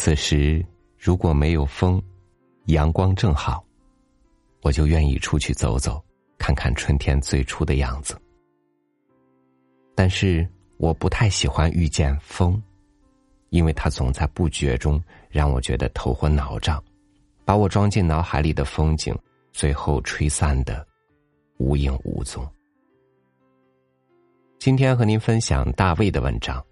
此时如果没有风，阳光正好，我就愿意出去走走，看看春天最初的样子。但是我不太喜欢遇见风，因为它总在不觉中让我觉得头昏脑胀，把我装进脑海里的风景，最后吹散的无影无踪。今天和您分享大卫的文章。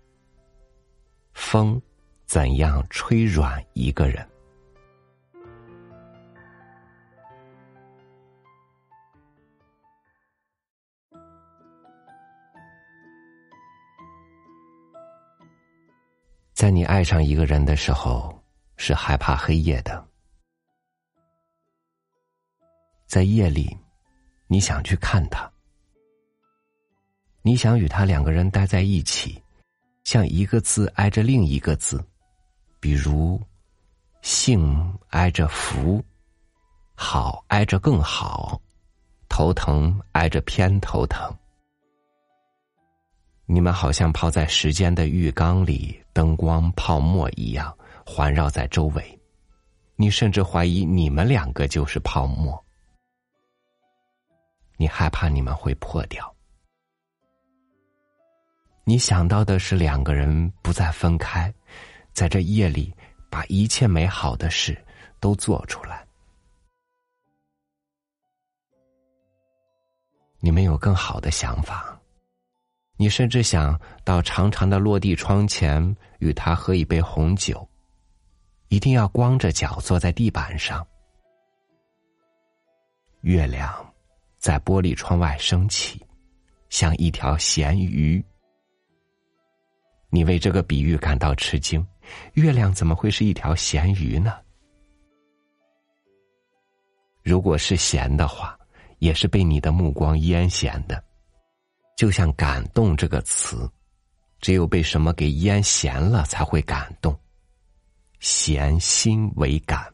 风怎样吹软一个人？在你爱上一个人的时候，是害怕黑夜的。在夜里，你想去看他，你想与他两个人待在一起。像一个字挨着另一个字，比如“幸”挨着“福”，“好”挨着“更好”，“头疼”挨着“偏头疼”。你们好像泡在时间的浴缸里，灯光、泡沫一样环绕在周围。你甚至怀疑你们两个就是泡沫。你害怕你们会破掉。你想到的是两个人不再分开，在这夜里把一切美好的事都做出来。你们有更好的想法，你甚至想到长长的落地窗前与他喝一杯红酒，一定要光着脚坐在地板上。月亮在玻璃窗外升起，像一条咸鱼。你为这个比喻感到吃惊，月亮怎么会是一条咸鱼呢？如果是咸的话，也是被你的目光腌咸的，就像“感动”这个词，只有被什么给腌咸了才会感动，咸心为感。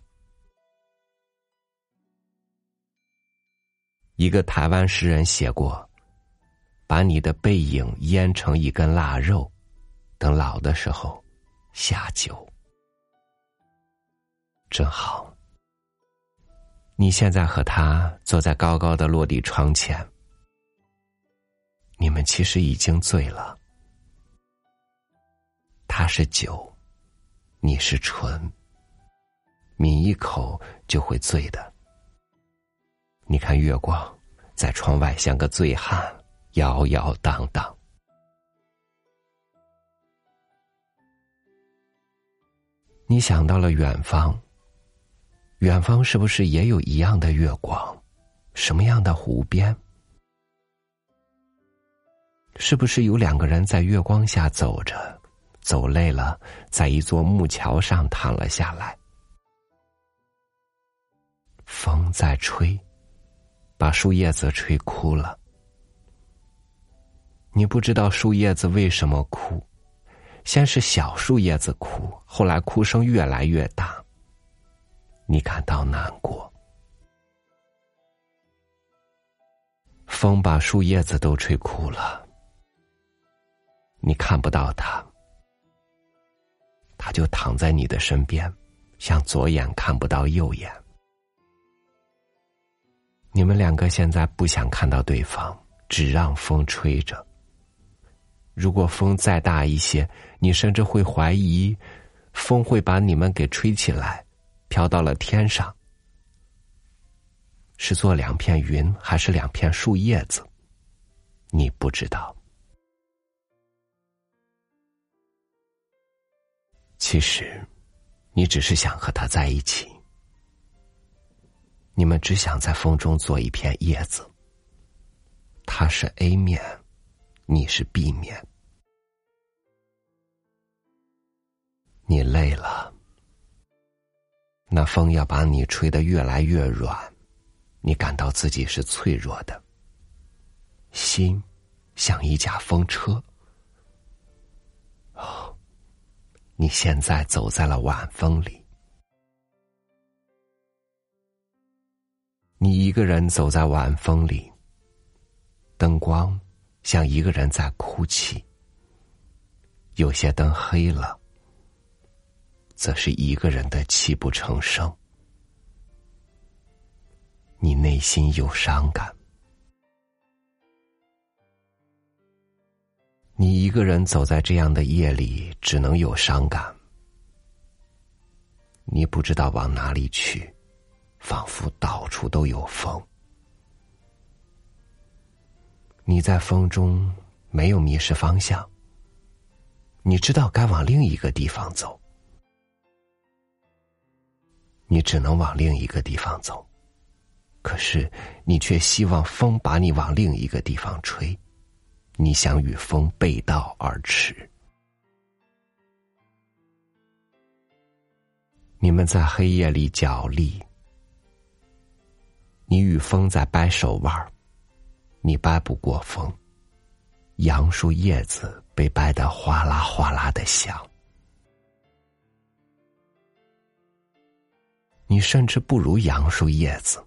一个台湾诗人写过：“把你的背影腌成一根腊肉。”等老的时候，下酒真好。你现在和他坐在高高的落地窗前，你们其实已经醉了。他是酒，你是醇，抿一口就会醉的。你看月光在窗外像个醉汉，摇摇荡荡。你想到了远方，远方是不是也有一样的月光？什么样的湖边？是不是有两个人在月光下走着，走累了，在一座木桥上躺了下来？风在吹，把树叶子吹枯了。你不知道树叶子为什么枯。先是小树叶子哭，后来哭声越来越大。你感到难过，风把树叶子都吹哭了，你看不到他，他就躺在你的身边，像左眼看不到右眼。你们两个现在不想看到对方，只让风吹着。如果风再大一些，你甚至会怀疑，风会把你们给吹起来，飘到了天上。是做两片云，还是两片树叶子？你不知道。其实，你只是想和他在一起。你们只想在风中做一片叶子。他是 A 面。你是 B 面，你累了，那风要把你吹得越来越软，你感到自己是脆弱的，心像一架风车。哦，你现在走在了晚风里，你一个人走在晚风里，灯光。像一个人在哭泣。有些灯黑了，则是一个人的泣不成声。你内心有伤感，你一个人走在这样的夜里，只能有伤感。你不知道往哪里去，仿佛到处都有风。你在风中没有迷失方向，你知道该往另一个地方走，你只能往另一个地方走。可是，你却希望风把你往另一个地方吹，你想与风背道而驰。你们在黑夜里角力，你与风在掰手腕你掰不过风，杨树叶子被掰得哗啦哗啦的响，你甚至不如杨树叶子。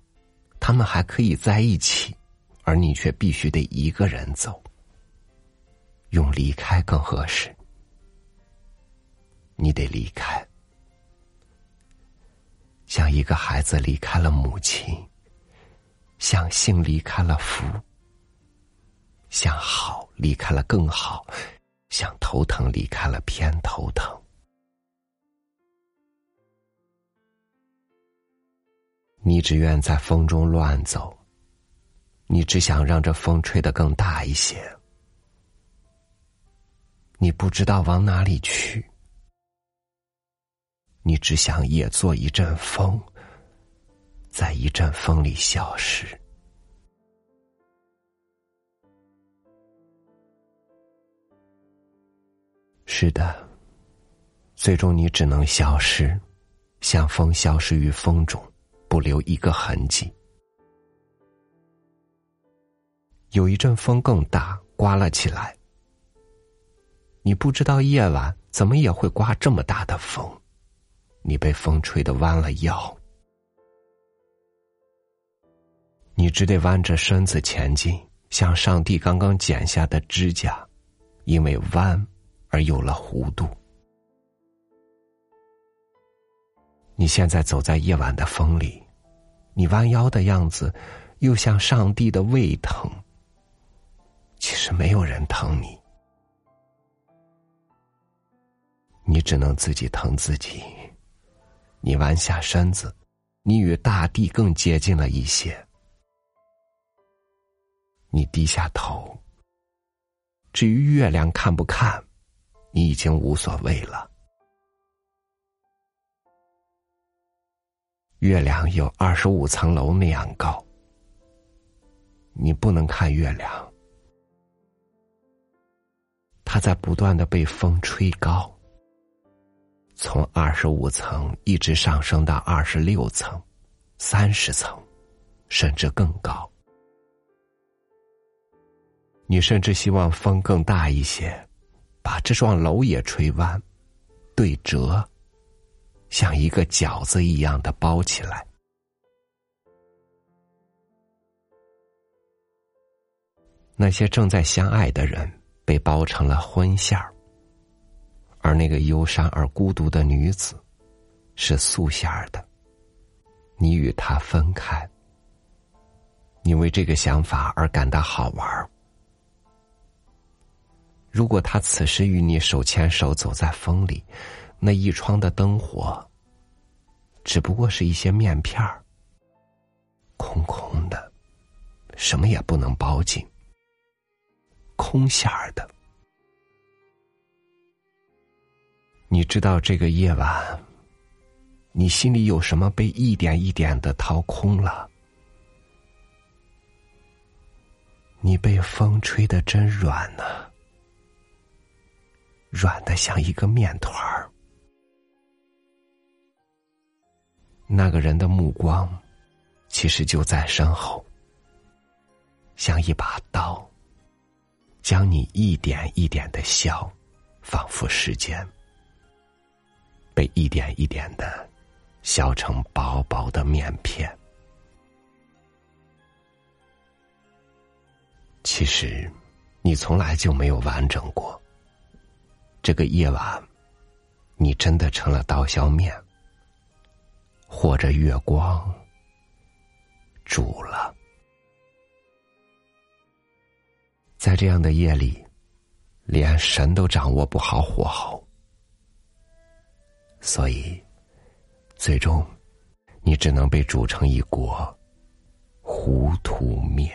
他们还可以在一起，而你却必须得一个人走。用离开更合适，你得离开，像一个孩子离开了母亲，像幸离开了福，像好离开了更好，像头疼离开了偏头疼。你只愿在风中乱走，你只想让这风吹得更大一些。你不知道往哪里去，你只想也做一阵风，在一阵风里消失。是的，最终你只能消失，像风消失于风中。不留一个痕迹。有一阵风更大，刮了起来。你不知道夜晚怎么也会刮这么大的风，你被风吹得弯了腰，你只得弯着身子前进，像上帝刚刚剪下的指甲，因为弯而有了弧度。你现在走在夜晚的风里，你弯腰的样子，又像上帝的胃疼。其实没有人疼你，你只能自己疼自己。你弯下身子，你与大地更接近了一些。你低下头，至于月亮看不看，你已经无所谓了。月亮有二十五层楼那样高，你不能看月亮，它在不断的被风吹高，从二十五层一直上升到二十六层、三十层，甚至更高。你甚至希望风更大一些，把这幢楼也吹弯、对折。像一个饺子一样的包起来。那些正在相爱的人被包成了婚馅儿，而那个忧伤而孤独的女子是素馅儿的。你与她分开，你为这个想法而感到好玩儿。如果他此时与你手牵手走在风里。那一窗的灯火，只不过是一些面片儿，空空的，什么也不能包进，空馅儿的。你知道这个夜晚，你心里有什么被一点一点的掏空了？你被风吹得真软呢，软的像一个面团儿。那个人的目光，其实就在身后，像一把刀，将你一点一点的削，仿佛时间被一点一点的削成薄薄的面片。其实，你从来就没有完整过。这个夜晚，你真的成了刀削面，或者月光煮了。在这样的夜里，连神都掌握不好火候，所以最终你只能被煮成一锅糊涂面。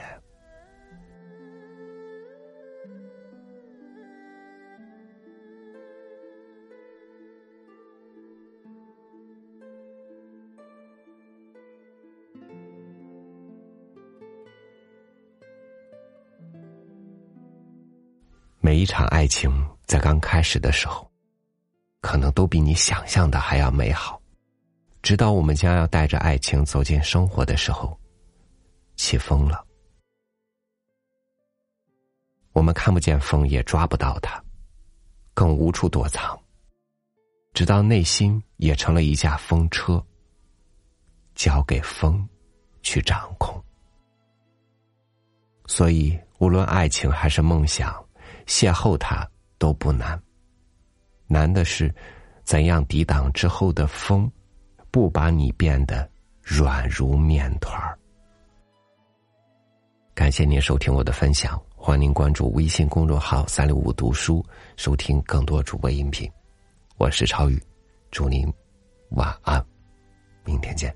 每一场爱情在刚开始的时候，可能都比你想象的还要美好，直到我们将要带着爱情走进生活的时候，起风了，我们看不见风，也抓不到它，更无处躲藏，直到内心也成了一架风车，交给风去掌控。所以，无论爱情还是梦想。邂逅他都不难，难的是怎样抵挡之后的风，不把你变得软如面团儿。感谢您收听我的分享，欢迎您关注微信公众号“三六五读书”，收听更多主播音频。我是超宇，祝您晚安，明天见。